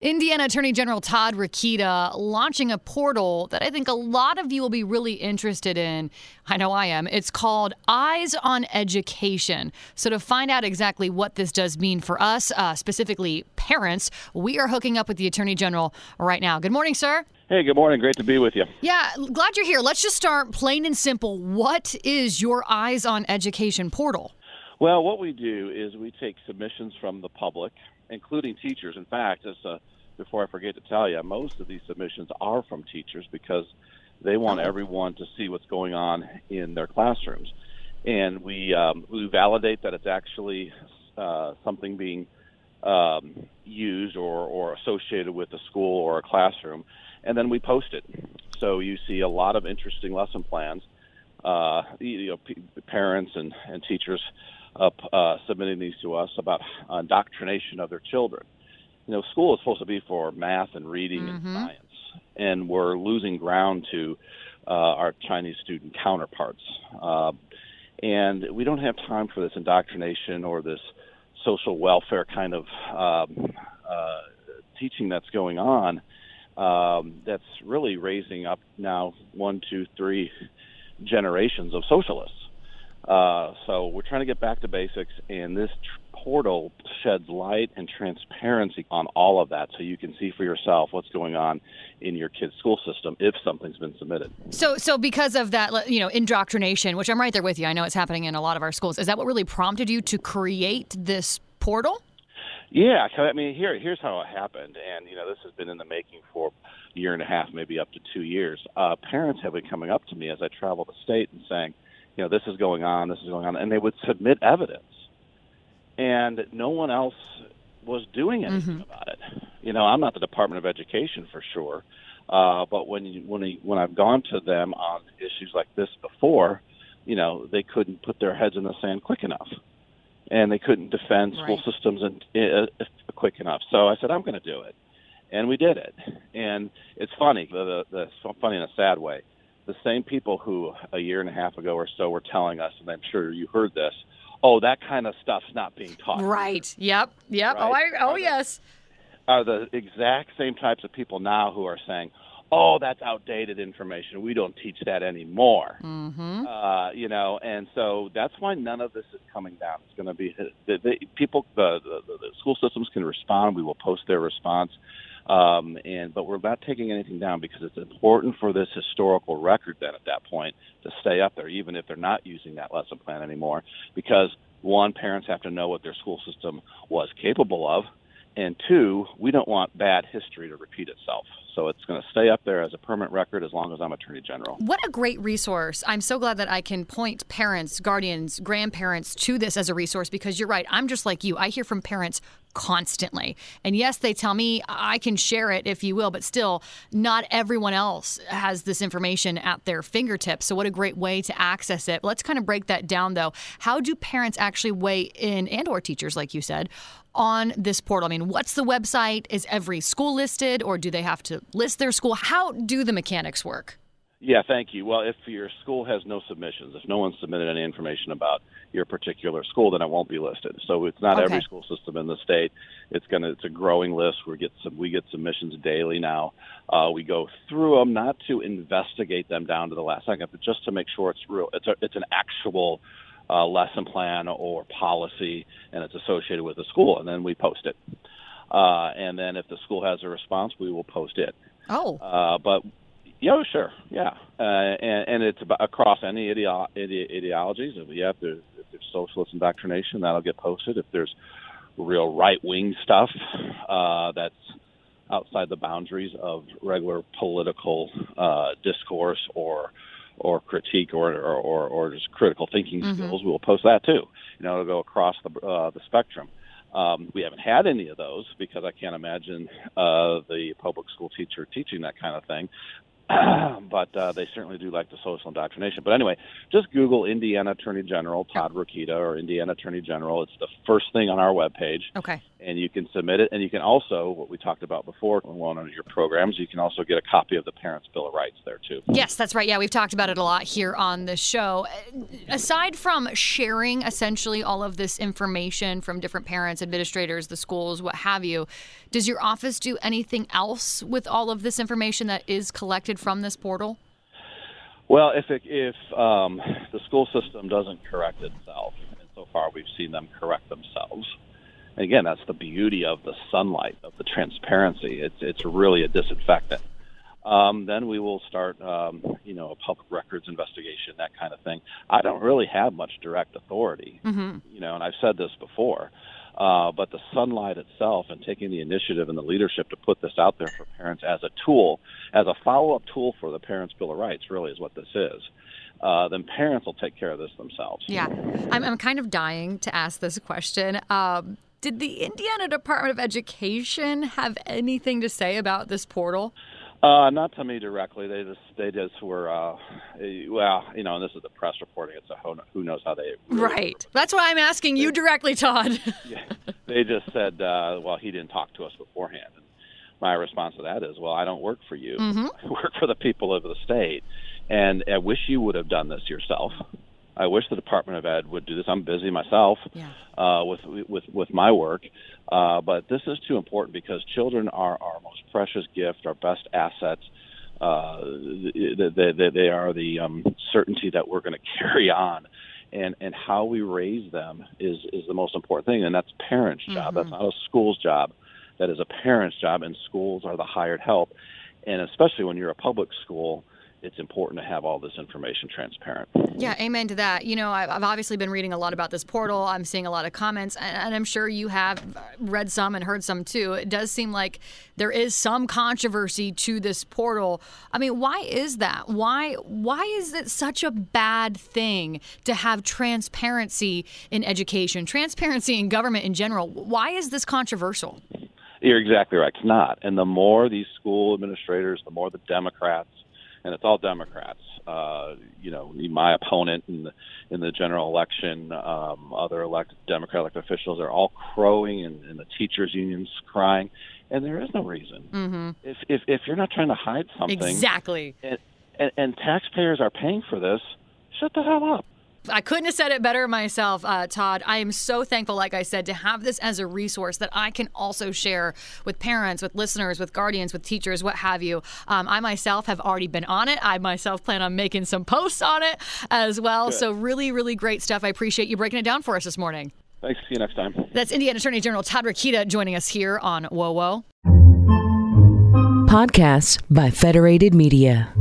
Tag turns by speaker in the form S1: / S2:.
S1: Indiana Attorney General Todd Rokita launching a portal that I think a lot of you will be really interested in. I know I am. It's called Eyes on Education. So, to find out exactly what this does mean for us, uh, specifically parents, we are hooking up with the Attorney General right now. Good morning, sir.
S2: Hey, good morning. Great to be with you.
S1: Yeah, glad you're here. Let's just start plain and simple. What is your Eyes on Education portal?
S2: Well, what we do is we take submissions from the public, including teachers. In fact, as a, before I forget to tell you, most of these submissions are from teachers because they want everyone to see what's going on in their classrooms, and we um, we validate that it's actually uh, something being um, used or, or associated with a school or a classroom, and then we post it. So you see a lot of interesting lesson plans. Uh, you know, p- parents and, and teachers uh, uh, submitting these to us about indoctrination of their children. You know, school is supposed to be for math and reading
S1: Mhm.
S2: and science, and we're losing ground to uh, our Chinese student counterparts. Uh, and we don't have time for this indoctrination or this social welfare kind of um, uh, teaching that's going on. Um, that's really raising up now one, two, three generations of socialists. Uh, so we're trying to get back to basics, and this tr- portal sheds light and transparency on all of that, so you can see for yourself what's going on in your kid's school system if something's been submitted.
S1: So, so because of that, you know, indoctrination, which I'm right there with you. I know it's happening in a lot of our schools. Is that what really prompted you to create this portal?
S2: Yeah, I mean, here here's how it happened, and you know, this has been in the making for a year and a half, maybe up to two years. Uh, parents have been coming up to me as I travel the state and saying, you know, this is going on, this is going on, and they would submit evidence, and no one else was doing anything about it. You know, I'm not the Department of Education for sure, uh, but when you, when you, when I've gone to them on issues like this before, you know, they couldn't put their heads in the sand quick enough and they couldn't defend school
S1: Right.
S2: systems and uh, quick enough. So I said, I'm going to do it, and we did it. And it's funny, the, the, the funny in a sad way. The same people who a year and a half ago or so were telling us, and I'm sure you heard this, oh, that kind of stuff's not being taught.
S1: Right. Yep. Yep. Oh, I. Oh,
S2: Are
S1: yes.
S2: Are the exact same types of people now who are saying, oh, that's outdated information. We don't teach that anymore.
S1: Mm-hmm.
S2: uh, you know, and so that's why none of this is coming down. It's going to be the, the people, the, the, the school systems can respond. We will post their response, um, and but we're not taking anything down because it's important for this historical record. Then at that point, to stay up there, even if they're not using that lesson plan anymore, because one, parents have to know what their school system was capable of. And two, we don't want bad history to repeat itself. So it's going to stay up there as a permanent record as long as I'm Attorney General.
S1: What a great resource. I'm so glad that I can point parents, guardians, grandparents to this as a resource because you're right. I'm just like you. I hear from parents constantly. And yes, they tell me I can share it if you will, but still, not everyone else has this information at their fingertips. So, what a great way to access it. Let's kind of break that down though. How do parents actually weigh in, and or teachers, like you said, on this portal? I mean, what's the website? Is every school listed, or do they have to list their school? How do the mechanics work?
S2: Yeah, thank you. Well, if your school has no submissions, if no one submitted any information about your particular school, then it won't be listed. So it's not every school system in the state. It's gonna it's a growing list. We get some we get submissions daily now. Uh, we go through them not to investigate them down to the last second, but just to make sure it's real. It's a, it's an actual uh, lesson plan or policy, and it's associated with the school, and then we post it. Uh, and then if the school has a response, we will post it.
S1: Oh,
S2: Uh, but yeah, oh, sure, yeah, uh, and, and it's about across any ideo- ide- ideologies. If you have to, if there's socialist indoctrination, that'll get posted. If there's real right wing stuff uh, that's outside the boundaries of regular political uh, discourse or or critique or or, or, or just critical thinking
S1: Mhm.
S2: skills, we'll post that too. You know, it'll go across the uh, the spectrum. Um, we haven't had any of those because I can't imagine uh, the public school teacher teaching that kind of thing. but uh, they certainly do like the social indoctrination. But anyway, just Google Indiana Attorney General Todd Rokita or Indiana Attorney General. It's the first thing on our webpage,
S1: okay.
S2: And you can submit it. And you can also, what we talked about before, one of your programs, you can also get a copy of the Parents' Bill of Rights there too.
S1: Yes, that's right. Yeah, we've talked about it a lot here on the show. Aside from sharing essentially all of this information from different parents, administrators, the schools, what have you, does your office do anything else with all of this information that is collected from this portal?
S2: Well, if it, if um, the school system doesn't correct itself, and so far we've seen them correct themselves, and again, that's the beauty of the sunlight, of the transparency. It's it's really a disinfectant. Um, then we will start, um, you know, a public records investigation, that kind of thing. I don't really have much direct authority,
S1: mm-hmm.
S2: you know, and I've said this before. Uh, but the sunlight itself and taking the initiative and the leadership to put this out there for parents as a tool, as a follow-up tool for the Parents' Bill of Rights, really is what this is. Uh, then parents will take care of this themselves.
S1: Yeah, I'm, I'm kind of dying to ask this question. Um, did the Indiana Department of Education have anything to say about this portal?
S2: Uh, not to me directly. They just they just were uh, well, you know, and this is the press reporting. It's a who knows how they
S1: really right. Were. That's why I'm asking they, you directly, Todd.
S2: yeah, they just said, uh, well, he didn't talk to us beforehand. And my response to that is, well, I don't work for you.
S1: Mm-hmm.
S2: I work for the people of the state, and I wish you would have done this yourself. I wish the Department of Ed would do this. I'm busy myself
S1: yeah.
S2: uh, with with with my work, uh, but this is too important because children are our most precious gift, our best assets. Uh, they, they, they are the um, certainty that we're going to carry on, and and how we raise them is is the most important thing, and that's parents' job.
S1: Mm-hmm.
S2: That's not a school's job. That is a parent's job, and schools are the hired help. And especially when you're a public school, it's important to have all this information transparent.
S1: Yeah, amen to that. You know, I've obviously been reading a lot about this portal. I'm seeing a lot of comments, and I'm sure you have read some and heard some too. It does seem like there is some controversy to this portal. I mean, why is that? Why why is it such a bad thing to have transparency in education, transparency in government in general? Why is this controversial?
S2: You're exactly right. It's not. And the more these school administrators, the more the Democrats and it's all Democrats. Uh, you know, my opponent in the in the general election, um, other elected Democratic officials are all crowing, and, and the teachers' unions crying, and there is no reason.
S1: Mm-hmm.
S2: If, if if you're not trying to hide something,
S1: exactly,
S2: and, and, and taxpayers are paying for this, shut the hell up.
S1: I couldn't have said it better myself, uh, Todd. I am so thankful, like I said, to have this as a resource that I can also share with parents, with listeners, with guardians, with teachers, what have you. Um, I myself have already been on it. I myself plan on making some posts on it as well.
S2: Good.
S1: So, really, really great stuff. I appreciate you breaking it down for us this morning.
S2: Thanks. See you next time.
S1: That's Indiana Attorney General Todd Rokita joining us here on WOWO.
S3: Podcasts by Federated Media.